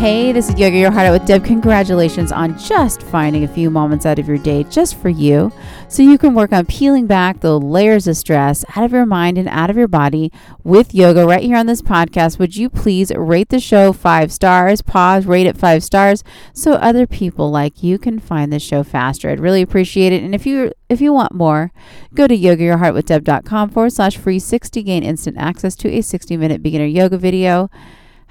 Hey, this is Yoga Your Heart Out with Deb. Congratulations on just finding a few moments out of your day just for you so you can work on peeling back the layers of stress out of your mind and out of your body with yoga right here on this podcast. Would you please rate the show five stars? Pause, rate it five stars so other people like you can find the show faster. I'd really appreciate it. And if you if you want more, go to yogayourheartwithdeb.com forward slash free 60 gain instant access to a 60 minute beginner yoga video.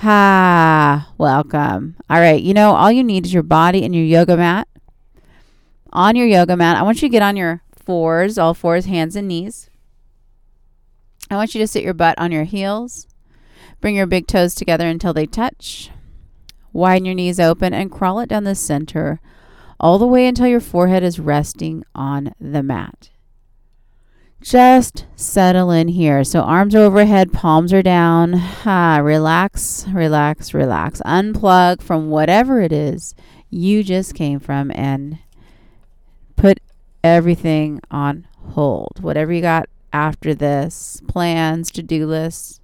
Ha, welcome. All right, you know, all you need is your body and your yoga mat. On your yoga mat, I want you to get on your fours, all fours, hands and knees. I want you to sit your butt on your heels. Bring your big toes together until they touch. Widen your knees open and crawl it down the center all the way until your forehead is resting on the mat. Just settle in here. So arms are overhead, palms are down. Ah, relax, relax, relax. Unplug from whatever it is you just came from and put everything on hold. Whatever you got after this, plans, to do lists.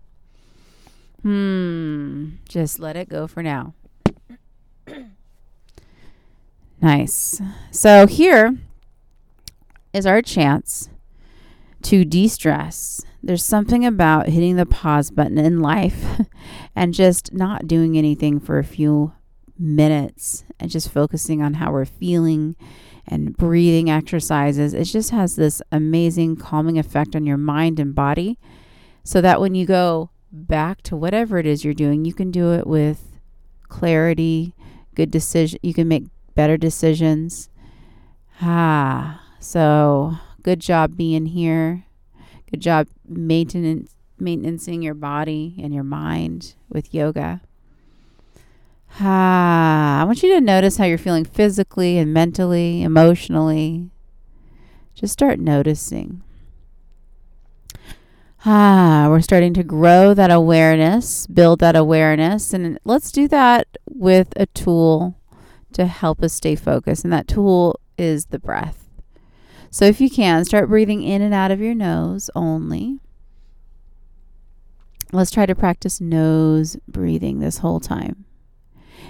Hmm, just let it go for now. nice. So here is our chance to de stress. There's something about hitting the pause button in life and just not doing anything for a few minutes and just focusing on how we're feeling and breathing exercises. It just has this amazing calming effect on your mind and body so that when you go back to whatever it is you're doing, you can do it with clarity, good decision. You can make better decisions. Ah, so Good job being here. Good job maintenance maintaining your body and your mind with yoga. Ah, I want you to notice how you're feeling physically and mentally, emotionally. Just start noticing. Ah, we're starting to grow that awareness, build that awareness, and let's do that with a tool to help us stay focused. And that tool is the breath. So if you can, start breathing in and out of your nose only. Let's try to practice nose breathing this whole time.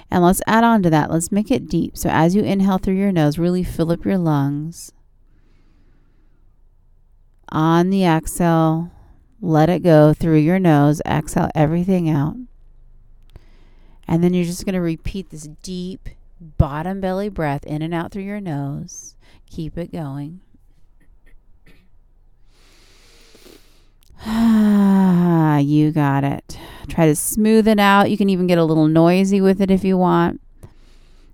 And let's add on to that. Let's make it deep. So as you inhale through your nose, really fill up your lungs. On the exhale, let it go through your nose. Exhale everything out. And then you're just going to repeat this deep bottom belly breath in and out through your nose. Keep it going. You got it. Try to smooth it out. You can even get a little noisy with it if you want.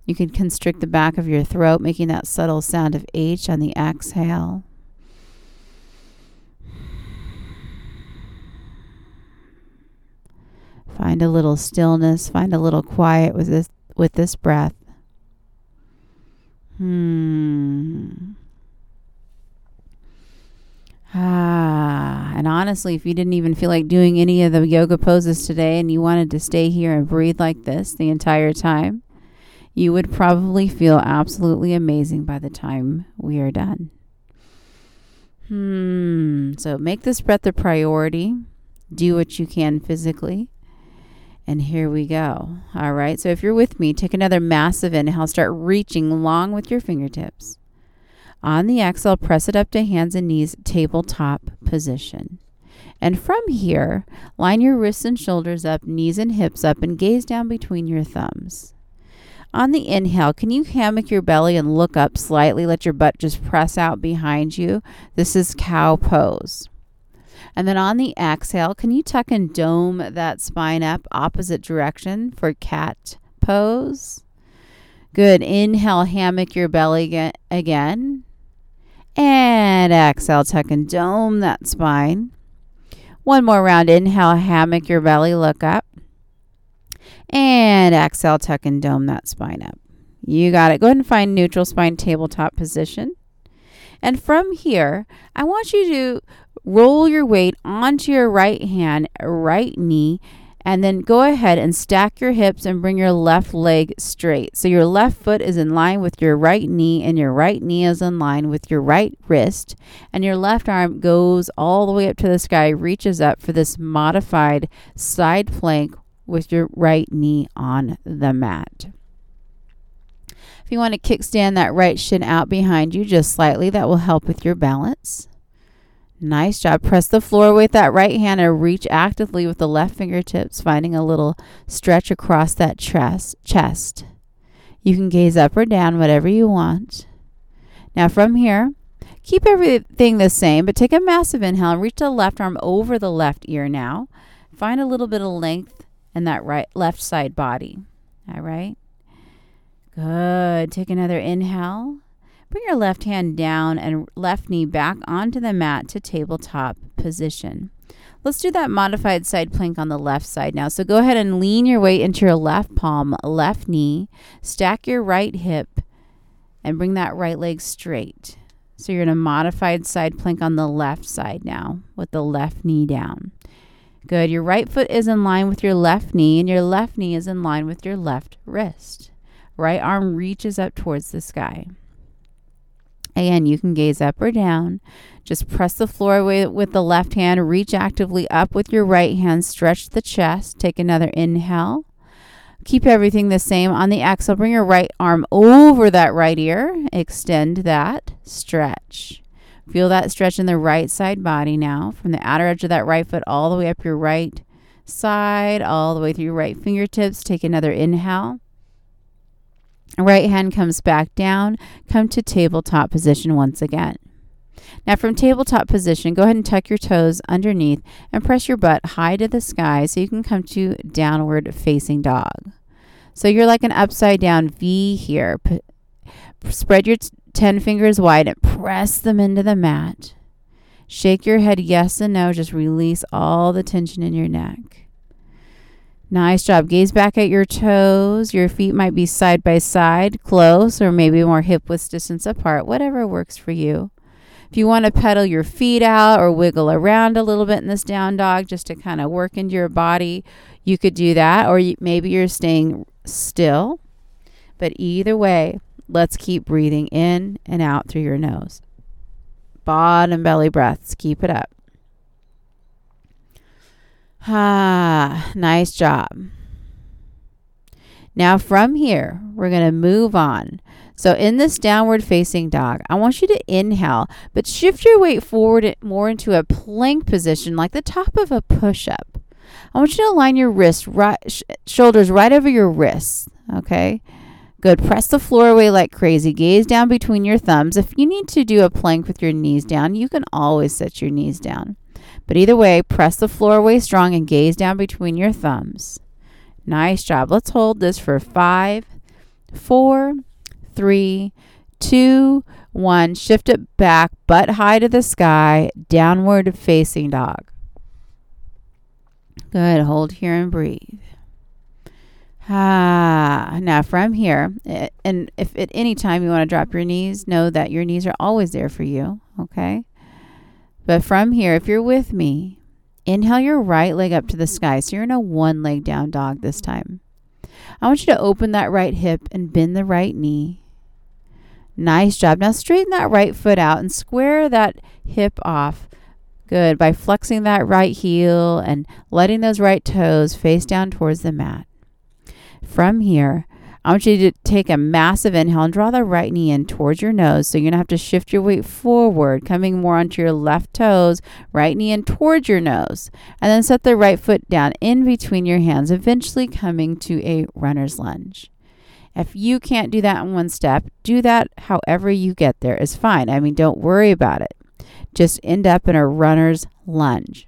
You can constrict the back of your throat, making that subtle sound of H on the exhale. Find a little stillness, find a little quiet with this with this breath. Hmm. Ah, and honestly, if you didn't even feel like doing any of the yoga poses today and you wanted to stay here and breathe like this the entire time, you would probably feel absolutely amazing by the time we are done. Hmm. So make this breath a priority. Do what you can physically. And here we go. All right. So if you're with me, take another massive inhale. Start reaching long with your fingertips. On the exhale, press it up to hands and knees, tabletop position. And from here, line your wrists and shoulders up, knees and hips up, and gaze down between your thumbs. On the inhale, can you hammock your belly and look up slightly? Let your butt just press out behind you. This is cow pose. And then on the exhale, can you tuck and dome that spine up opposite direction for cat pose? Good. Inhale, hammock your belly again. And exhale, tuck and dome that spine. One more round. Inhale, hammock your belly, look up. And exhale, tuck and dome that spine up. You got it. Go ahead and find neutral spine tabletop position. And from here, I want you to roll your weight onto your right hand, right knee, and then go ahead and stack your hips and bring your left leg straight. So your left foot is in line with your right knee, and your right knee is in line with your right wrist. And your left arm goes all the way up to the sky, reaches up for this modified side plank with your right knee on the mat. If you want to kickstand that right shin out behind you just slightly, that will help with your balance. Nice job. Press the floor with that right hand and reach actively with the left fingertips, finding a little stretch across that chest. chest. You can gaze up or down, whatever you want. Now, from here, keep everything the same, but take a massive inhale and reach the left arm over the left ear now. Find a little bit of length in that right left side body. All right. Good. Take another inhale. Bring your left hand down and left knee back onto the mat to tabletop position. Let's do that modified side plank on the left side now. So go ahead and lean your weight into your left palm, left knee, stack your right hip, and bring that right leg straight. So you're in a modified side plank on the left side now with the left knee down. Good. Your right foot is in line with your left knee, and your left knee is in line with your left wrist. Right arm reaches up towards the sky. Again, you can gaze up or down. Just press the floor with, with the left hand. Reach actively up with your right hand. Stretch the chest. Take another inhale. Keep everything the same. On the exhale, bring your right arm over that right ear. Extend that. Stretch. Feel that stretch in the right side body now. From the outer edge of that right foot all the way up your right side, all the way through your right fingertips. Take another inhale. Right hand comes back down. Come to tabletop position once again. Now, from tabletop position, go ahead and tuck your toes underneath and press your butt high to the sky so you can come to downward facing dog. So you're like an upside down V here. P- spread your t- 10 fingers wide and press them into the mat. Shake your head yes and no. Just release all the tension in your neck. Nice job. Gaze back at your toes. Your feet might be side by side, close, or maybe more hip width distance apart, whatever works for you. If you want to pedal your feet out or wiggle around a little bit in this down dog just to kind of work into your body, you could do that. Or you, maybe you're staying still. But either way, let's keep breathing in and out through your nose. Bottom belly breaths. Keep it up. Ah, nice job. Now, from here, we're going to move on. So, in this downward facing dog, I want you to inhale, but shift your weight forward more into a plank position, like the top of a push up. I want you to align your wrists, right, sh- shoulders right over your wrists. Okay. Good. Press the floor away like crazy. Gaze down between your thumbs. If you need to do a plank with your knees down, you can always set your knees down. But either way, press the floor away strong and gaze down between your thumbs. Nice job. Let's hold this for five, four, three, two, one. Shift it back, butt high to the sky, downward facing dog. Good. Hold here and breathe. Ah, now from here, and if at any time you want to drop your knees, know that your knees are always there for you. Okay. But from here, if you're with me, inhale your right leg up to the sky. So you're in a one leg down dog this time. I want you to open that right hip and bend the right knee. Nice job. Now straighten that right foot out and square that hip off. Good. By flexing that right heel and letting those right toes face down towards the mat. From here, I want you to take a massive inhale and draw the right knee in towards your nose. So you're going to have to shift your weight forward, coming more onto your left toes, right knee in towards your nose. And then set the right foot down in between your hands, eventually coming to a runner's lunge. If you can't do that in one step, do that however you get there is fine. I mean, don't worry about it. Just end up in a runner's lunge.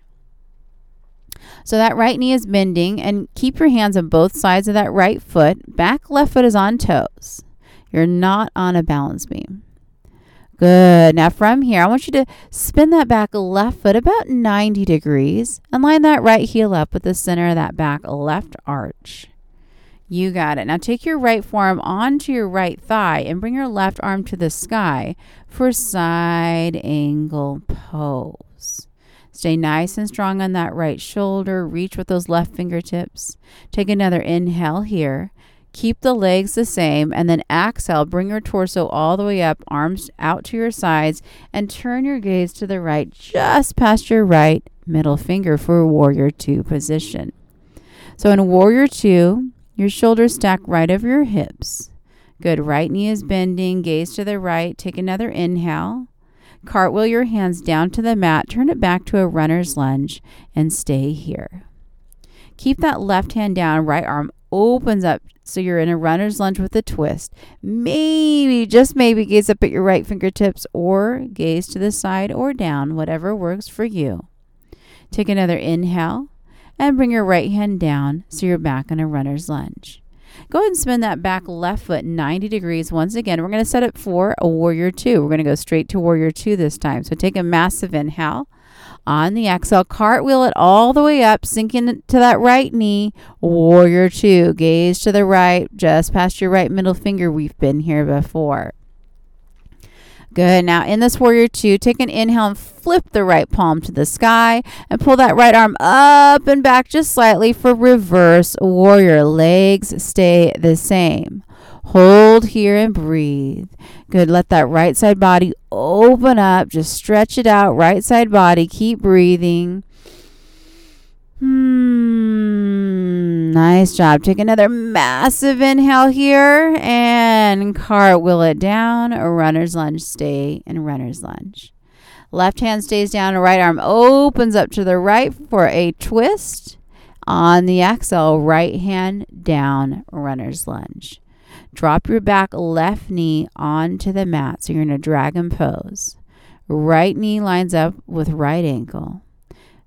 So that right knee is bending and keep your hands on both sides of that right foot. Back left foot is on toes. You're not on a balance beam. Good. Now from here, I want you to spin that back left foot about 90 degrees and line that right heel up with the center of that back left arch. You got it. Now take your right forearm onto your right thigh and bring your left arm to the sky for side angle pose. Stay nice and strong on that right shoulder. Reach with those left fingertips. Take another inhale here. Keep the legs the same and then exhale. Bring your torso all the way up, arms out to your sides, and turn your gaze to the right, just past your right middle finger for warrior two position. So in Warrior Two, your shoulders stack right over your hips. Good. Right knee is bending. Gaze to the right. Take another inhale. Cartwheel your hands down to the mat. Turn it back to a runner's lunge and stay here. Keep that left hand down. Right arm opens up so you're in a runner's lunge with a twist. Maybe, just maybe, gaze up at your right fingertips or gaze to the side or down, whatever works for you. Take another inhale and bring your right hand down so you're back in a runner's lunge. Go ahead and spin that back left foot 90 degrees. Once again, we're going to set it for a warrior two. We're going to go straight to warrior two this time. So take a massive inhale. On the exhale, cartwheel it all the way up, sink to that right knee. Warrior two. Gaze to the right, just past your right middle finger. We've been here before. Good. Now in this warrior two, take an inhale and flip the right palm to the sky and pull that right arm up and back just slightly for reverse warrior. Legs stay the same. Hold here and breathe. Good. Let that right side body open up. Just stretch it out. Right side body. Keep breathing. Hmm, nice job. Take another massive inhale here and cartwheel it down. Runner's lunge. Stay in runner's lunge. Left hand stays down. Right arm opens up to the right for a twist. On the exhale, right hand down, runner's lunge. Drop your back left knee onto the mat. So you're in a dragon pose. Right knee lines up with right ankle.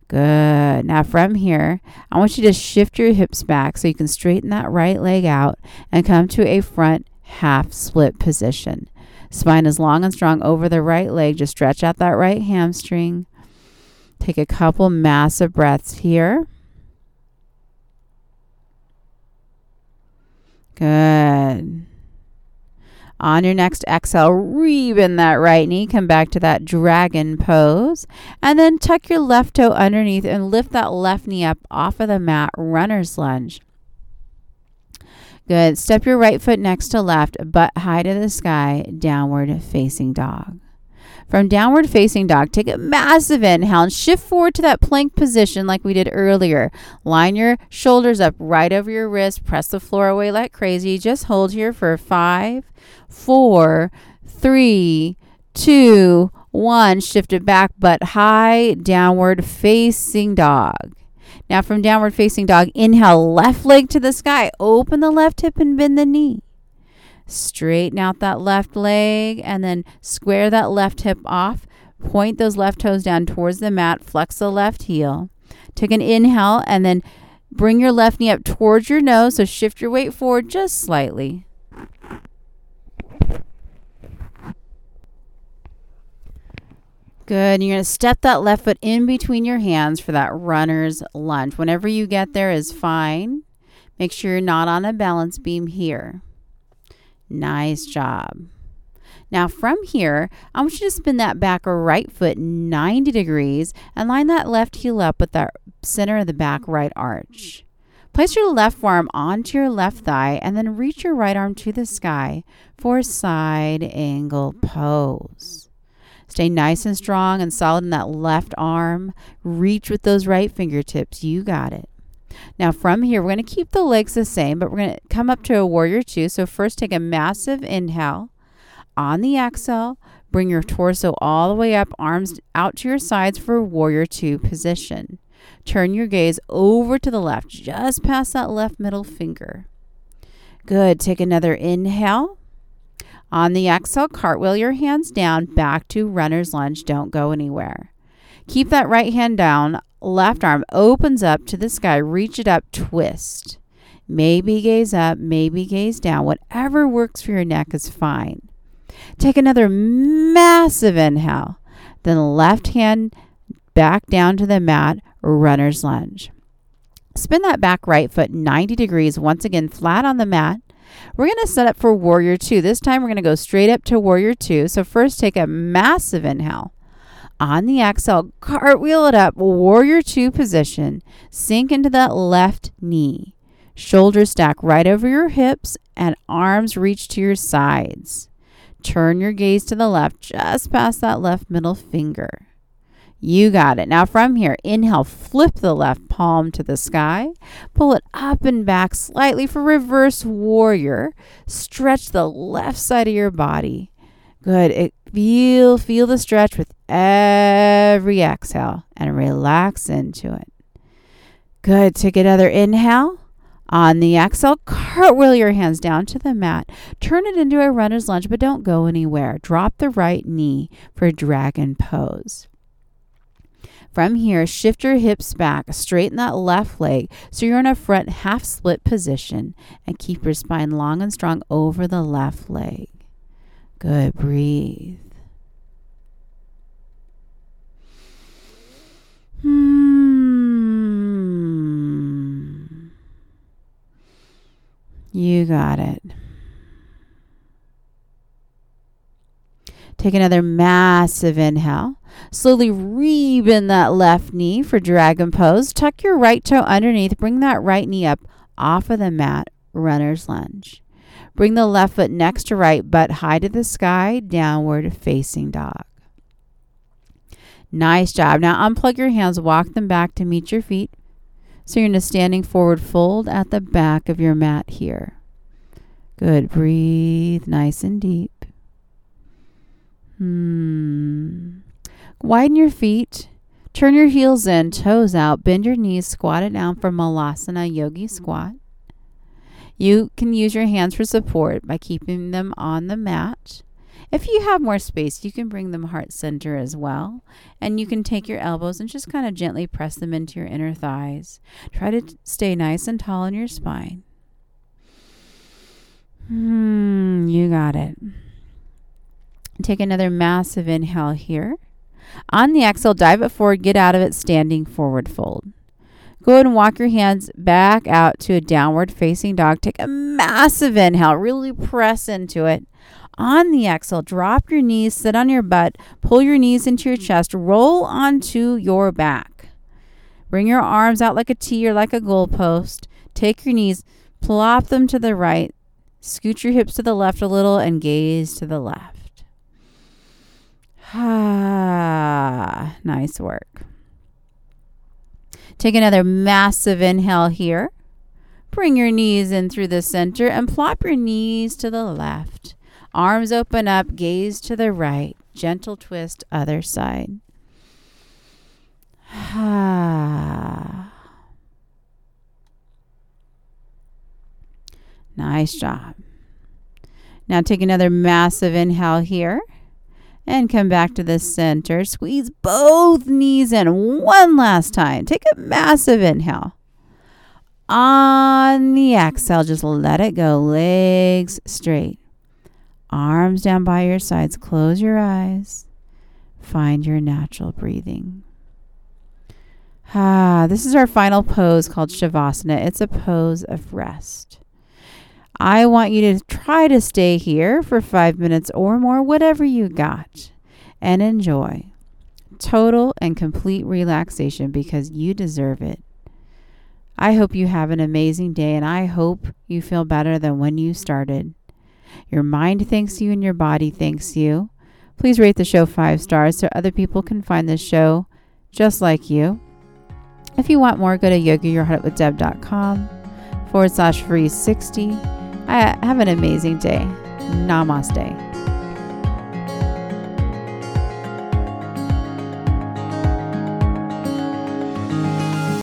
Good. Now from here, I want you to shift your hips back so you can straighten that right leg out and come to a front half split position. Spine is long and strong over the right leg. Just stretch out that right hamstring. Take a couple massive breaths here. Good. On your next exhale, rebend that right knee. Come back to that dragon pose. And then tuck your left toe underneath and lift that left knee up off of the mat. Runner's lunge. Good. Step your right foot next to left, butt high to the sky, downward facing dog. From downward facing dog, take a massive inhale and shift forward to that plank position like we did earlier. Line your shoulders up right over your wrist. Press the floor away like crazy. Just hold here for five, four, three, two, one. Shift it back, but high, downward facing dog. Now, from downward facing dog, inhale, left leg to the sky. Open the left hip and bend the knee. Straighten out that left leg and then square that left hip off. Point those left toes down towards the mat. Flex the left heel. Take an inhale and then bring your left knee up towards your nose. So shift your weight forward just slightly. Good. You're going to step that left foot in between your hands for that runner's lunge. Whenever you get there is fine. Make sure you're not on a balance beam here. Nice job. Now from here, I want you to spin that back or right foot 90 degrees and line that left heel up with the center of the back right arch. Place your left forearm onto your left thigh and then reach your right arm to the sky for side angle pose. Stay nice and strong and solid in that left arm. Reach with those right fingertips. You got it. Now from here, we're going to keep the legs the same, but we're going to come up to a warrior two. So first take a massive inhale. On the exhale, bring your torso all the way up, arms out to your sides for warrior two position. Turn your gaze over to the left, just past that left middle finger. Good. Take another inhale. On the exhale, cartwheel your hands down back to runner's lunge. Don't go anywhere. Keep that right hand down left arm opens up to the sky, reach it up, twist. Maybe gaze up, maybe gaze down. Whatever works for your neck is fine. Take another massive inhale. Then left hand back down to the mat, runner's lunge. Spin that back right foot 90 degrees, once again flat on the mat. We're going to set up for warrior two. This time we're going to go straight up to warrior two. So first take a massive inhale. On the exhale, cartwheel it up, warrior two position. Sink into that left knee. Shoulders stack right over your hips and arms reach to your sides. Turn your gaze to the left, just past that left middle finger. You got it. Now, from here, inhale, flip the left palm to the sky. Pull it up and back slightly for reverse warrior. Stretch the left side of your body. Good. It, feel, feel the stretch with every exhale and relax into it. Good. Take another inhale. On the exhale, cartwheel your hands down to the mat. Turn it into a runner's lunge, but don't go anywhere. Drop the right knee for dragon pose. From here, shift your hips back, straighten that left leg so you're in a front half split position and keep your spine long and strong over the left leg. Good, breathe. Hmm. You got it. Take another massive inhale. Slowly rebend that left knee for dragon pose. Tuck your right toe underneath. Bring that right knee up off of the mat, runner's lunge. Bring the left foot next to right, butt high to the sky, downward facing dog. Nice job. Now unplug your hands, walk them back to meet your feet. So you're in a standing forward fold at the back of your mat here. Good. Breathe nice and deep. Hmm. Widen your feet. Turn your heels in, toes out, bend your knees, squat it down for Malasana Yogi Squat. You can use your hands for support by keeping them on the mat. If you have more space, you can bring them heart center as well. And you can take your elbows and just kind of gently press them into your inner thighs. Try to stay nice and tall in your spine. Hmm, you got it. Take another massive inhale here. On the exhale, dive it forward, get out of it, standing forward fold. Go ahead and walk your hands back out to a downward facing dog. Take a massive inhale, really press into it. On the exhale, drop your knees, sit on your butt, pull your knees into your chest, roll onto your back. Bring your arms out like a T or like a goalpost. Take your knees, plop them to the right, scoot your hips to the left a little, and gaze to the left. Ah, nice work. Take another massive inhale here. Bring your knees in through the center and plop your knees to the left. Arms open up, gaze to the right. Gentle twist, other side. Nice job. Now take another massive inhale here and come back to the center. Squeeze both knees in one last time. Take a massive inhale. On the exhale, just let it go. Legs straight. Arms down by your sides. Close your eyes. Find your natural breathing. Ah, this is our final pose called Shavasana. It's a pose of rest. I want you to try to stay here for five minutes or more, whatever you got, and enjoy total and complete relaxation because you deserve it. I hope you have an amazing day and I hope you feel better than when you started. Your mind thanks you and your body thanks you. Please rate the show five stars so other people can find this show just like you. If you want more, go to yogayourheartwithdeb.com forward slash free 60 I have an amazing day. Namaste.